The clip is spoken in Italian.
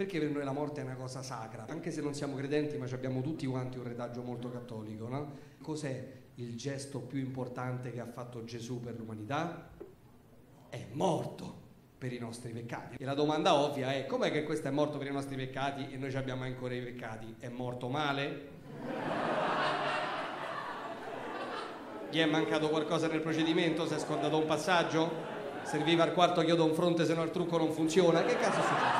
Perché per noi la morte è una cosa sacra, anche se non siamo credenti, ma abbiamo tutti quanti un retaggio molto cattolico, no? Cos'è il gesto più importante che ha fatto Gesù per l'umanità? È morto per i nostri peccati. E la domanda ovvia è: com'è che questo è morto per i nostri peccati e noi abbiamo ancora i peccati? È morto male? Gli è mancato qualcosa nel procedimento? Si è scordato un passaggio? Serviva al quarto chiodo un fronte se no il trucco non funziona? Che cazzo successo?